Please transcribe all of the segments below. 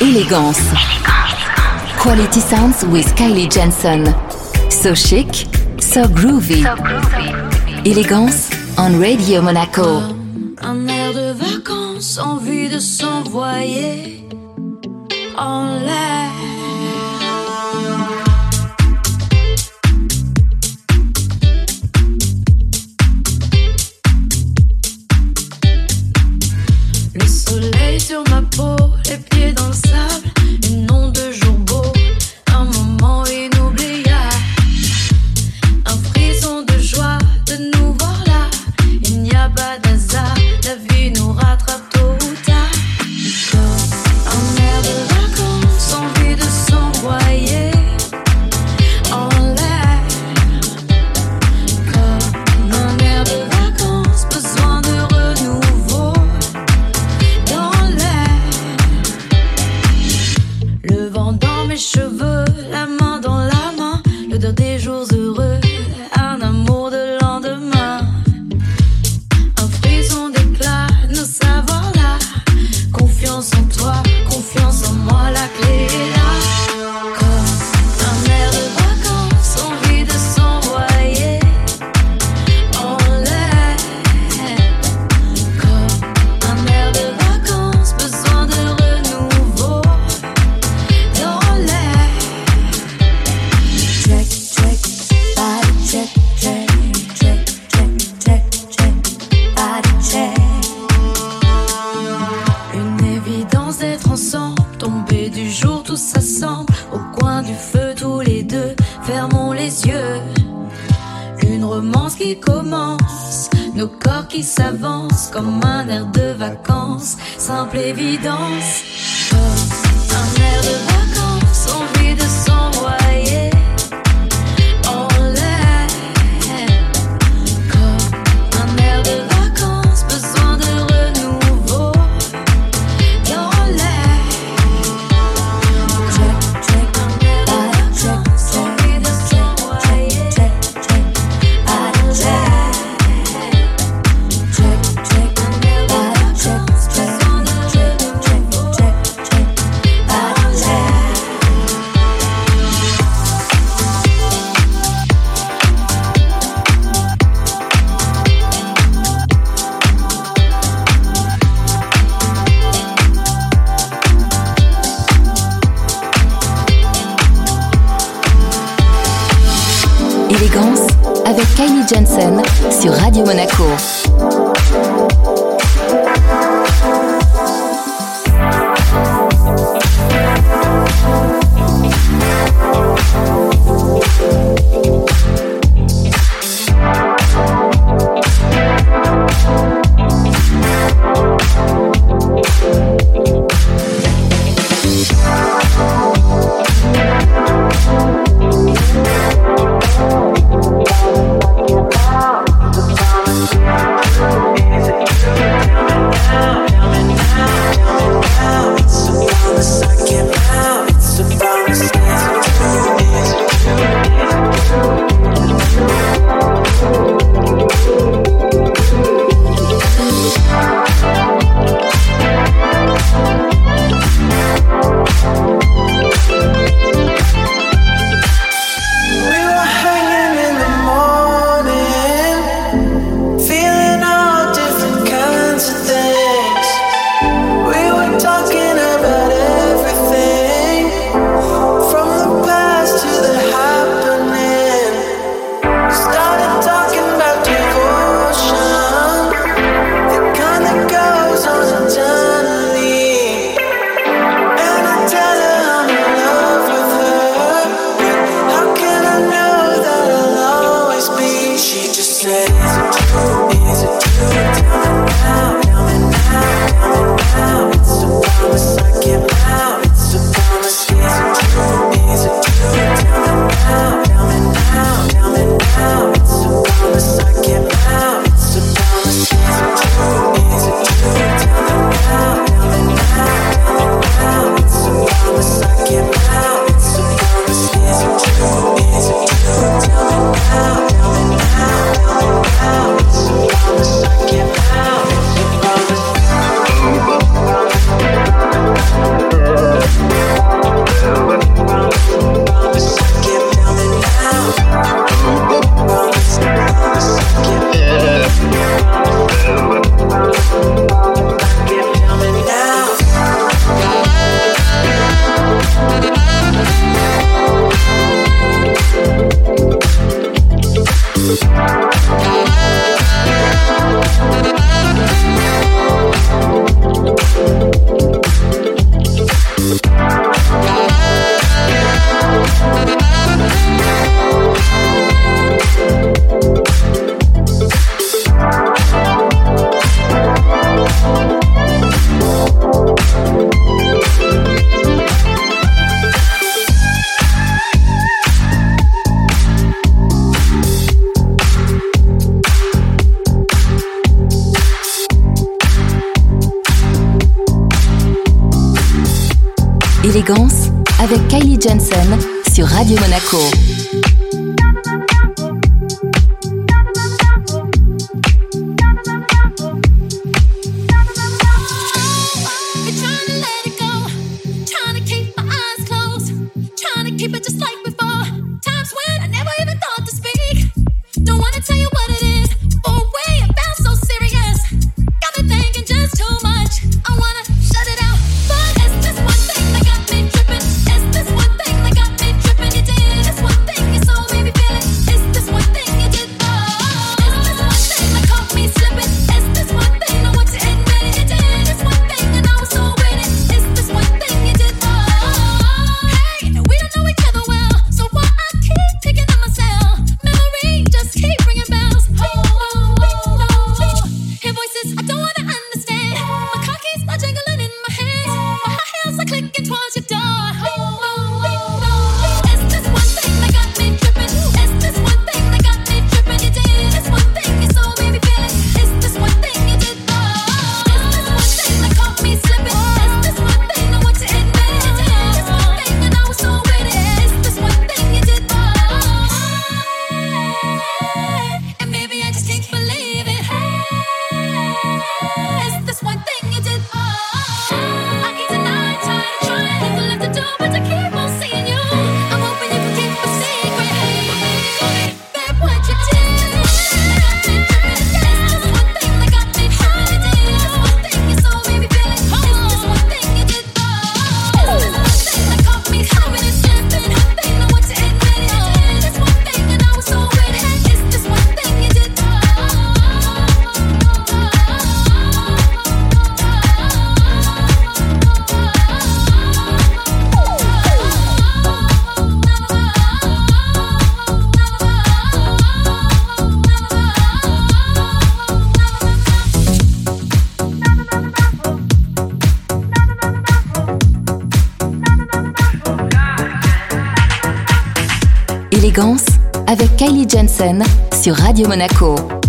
Élégance. Quality sounds with Kylie Jensen. So chic, so groovy. Élégance on Radio Monaco. Un air de vacances, envie de s'envoyer en l'air. sur ma Une romance qui commence, nos corps qui s'avancent comme un air de vacances, simple évidence. Comme un air de vacances. Sur Radio Monaco. Sur Radio Monaco. Avec Kylie Jensen sur Radio Monaco.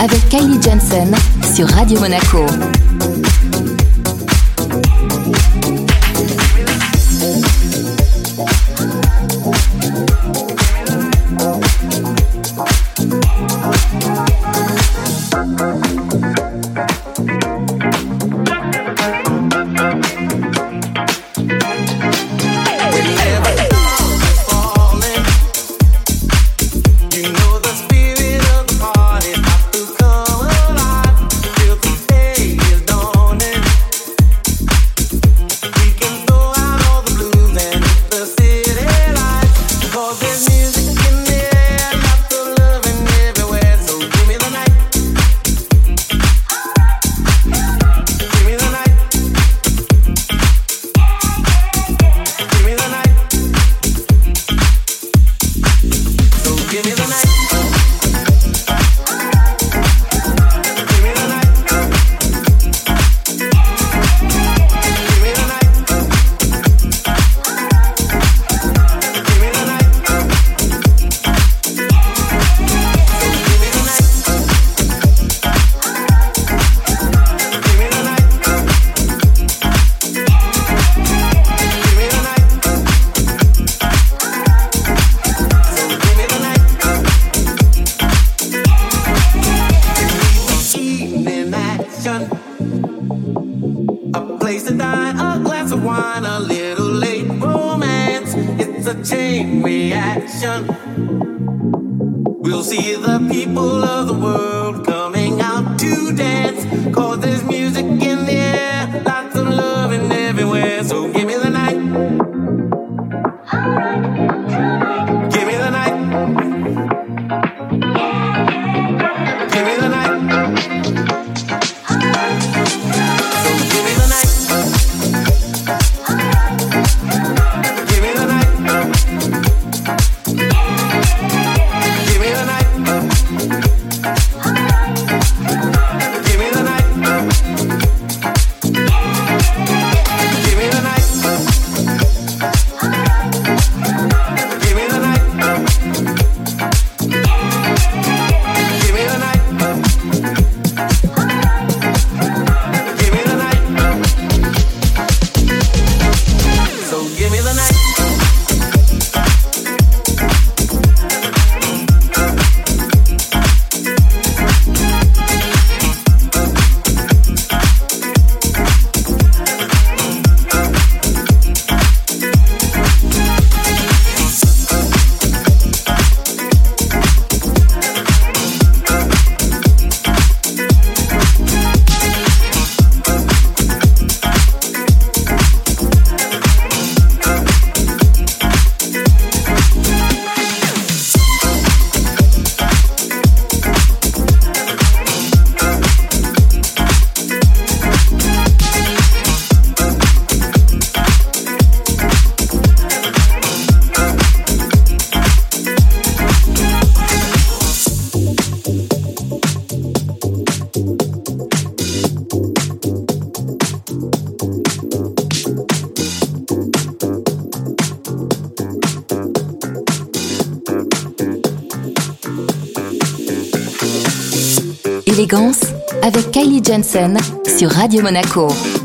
Avec Kylie Johnson sur Radio Monaco. We'll see the people of the world coming out to dance, cause there's music. Jensen sur Radio Monaco.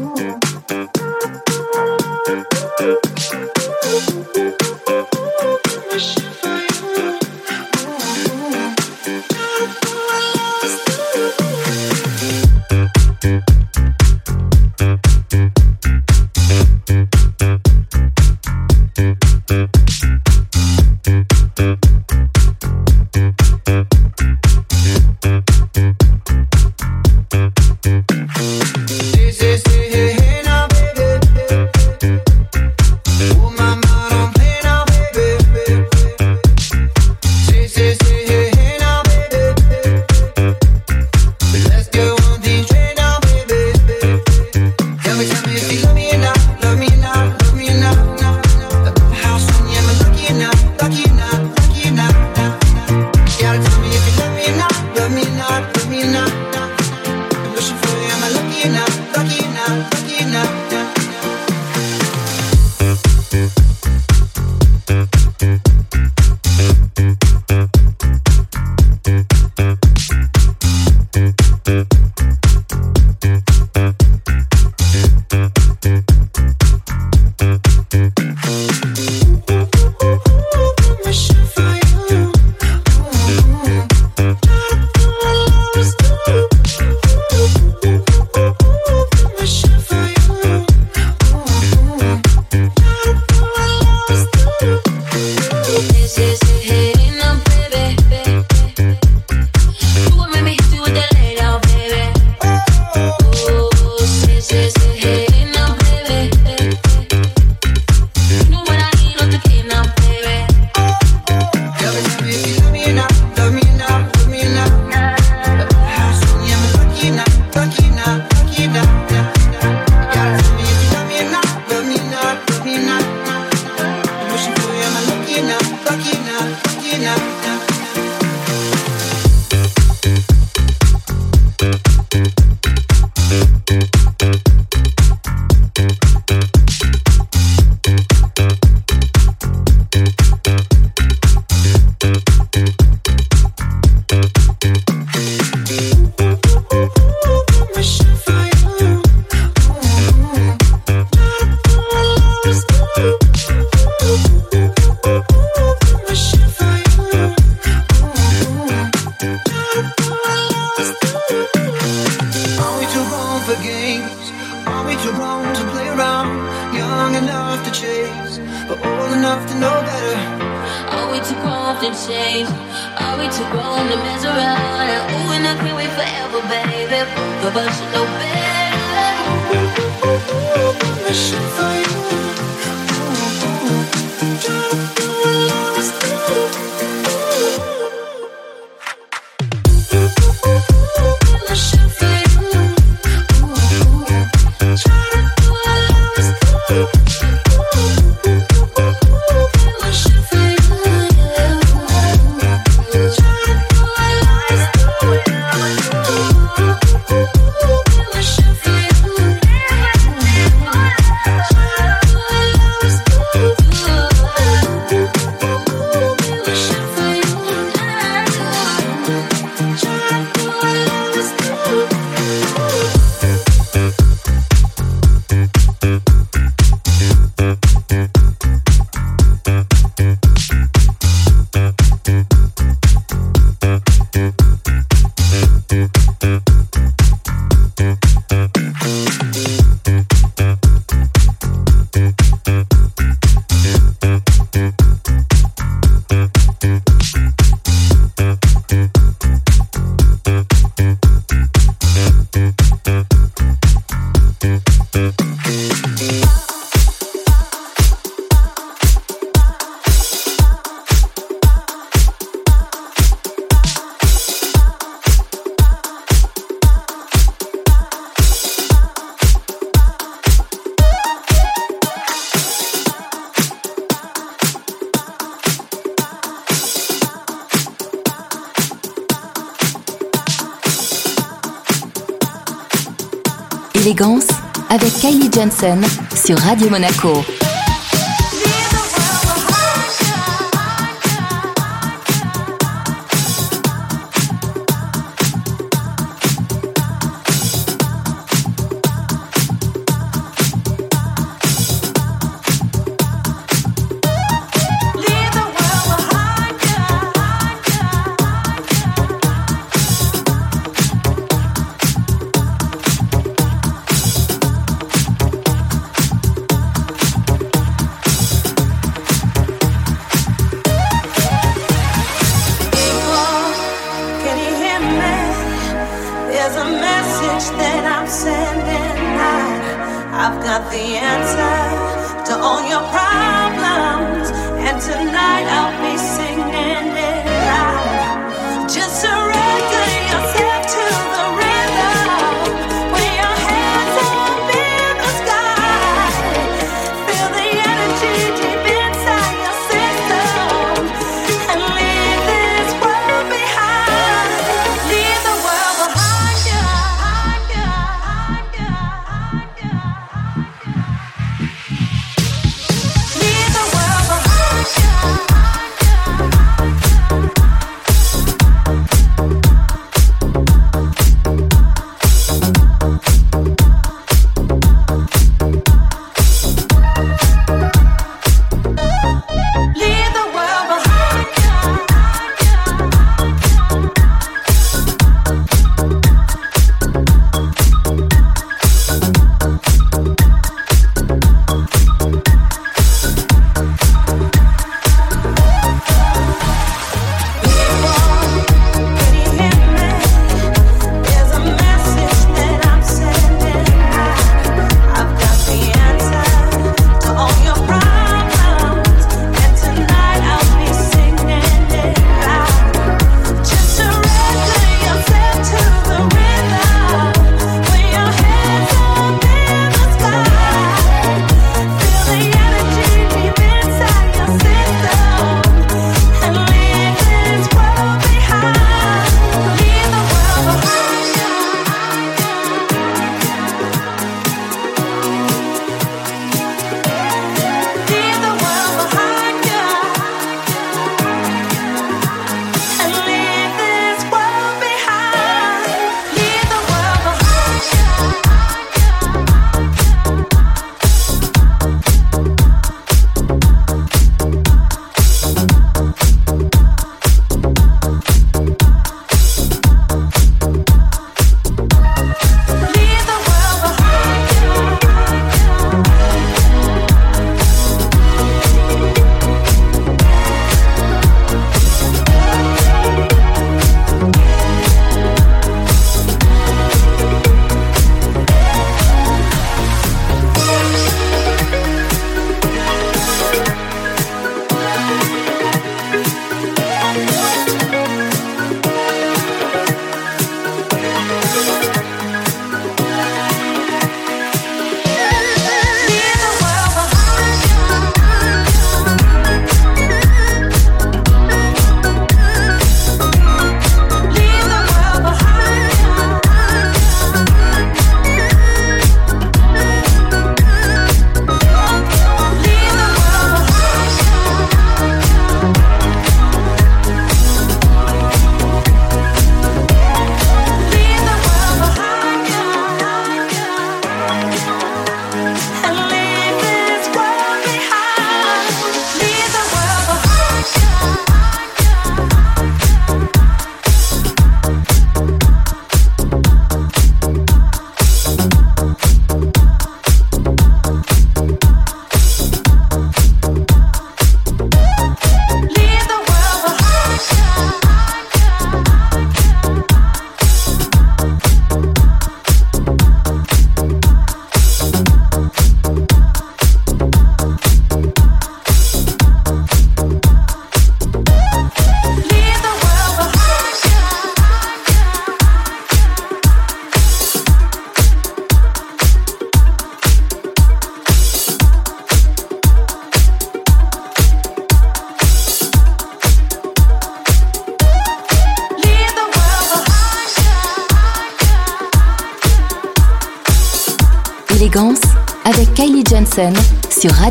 Sur Radio Monaco.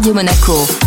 Radio Monaco.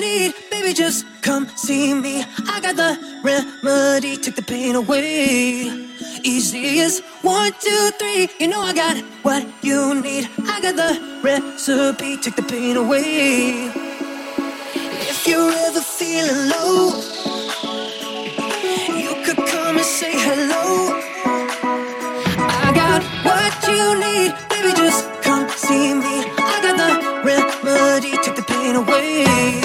need, baby, just come see me. I got the remedy, take the pain away. Easy as one, two, three. You know I got what you need. I got the recipe, take the pain away. If you're ever feeling low, you could come and say hello. I got what you need, baby, just come see me. I got the remedy, take the pain away.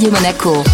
Radio Monaco.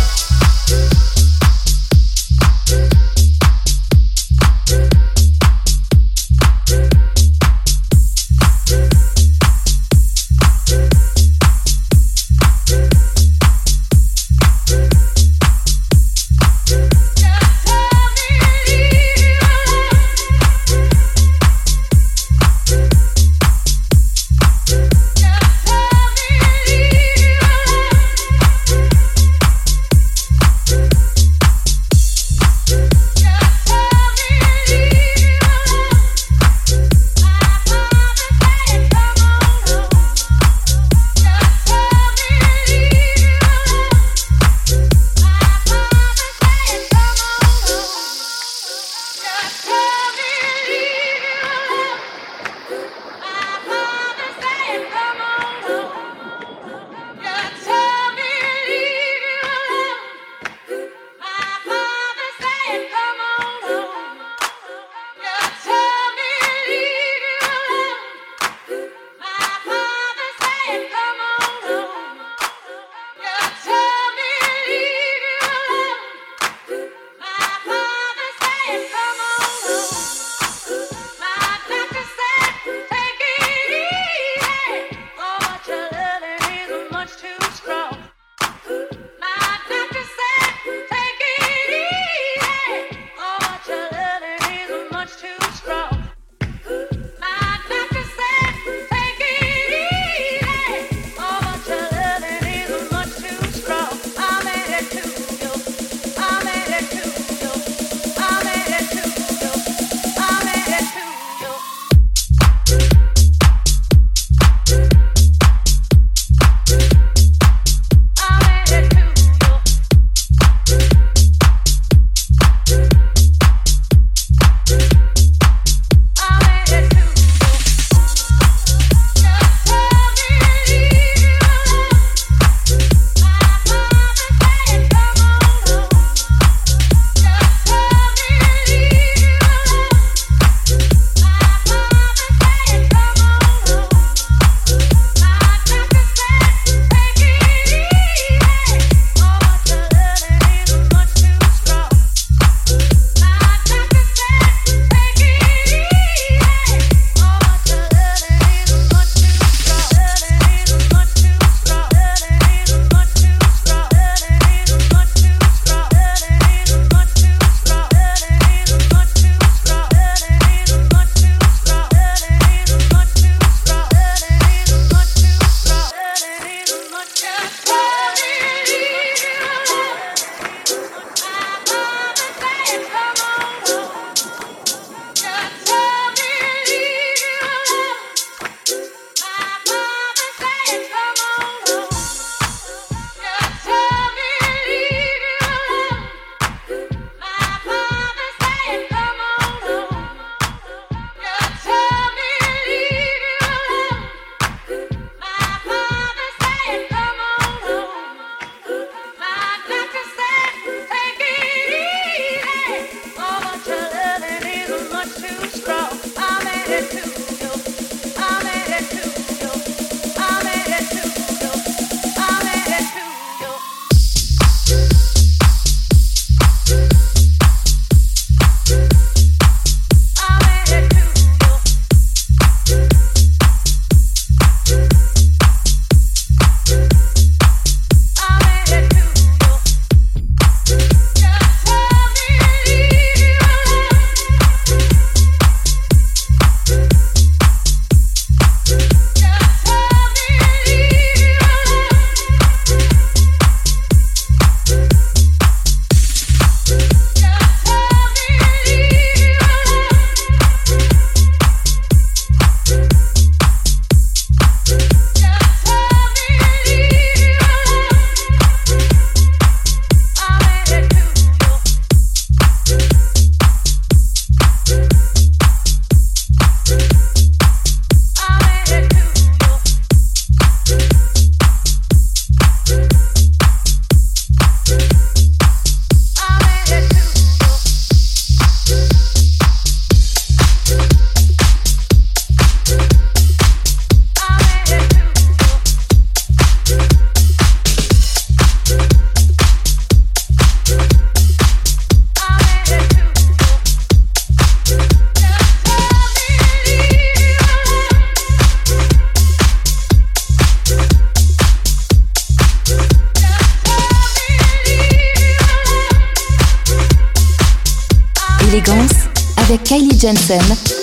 Jensen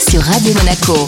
sur Radio Monaco.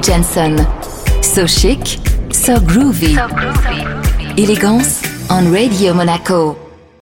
Jensen. So chic, so groovy. Élégance on Radio Monaco.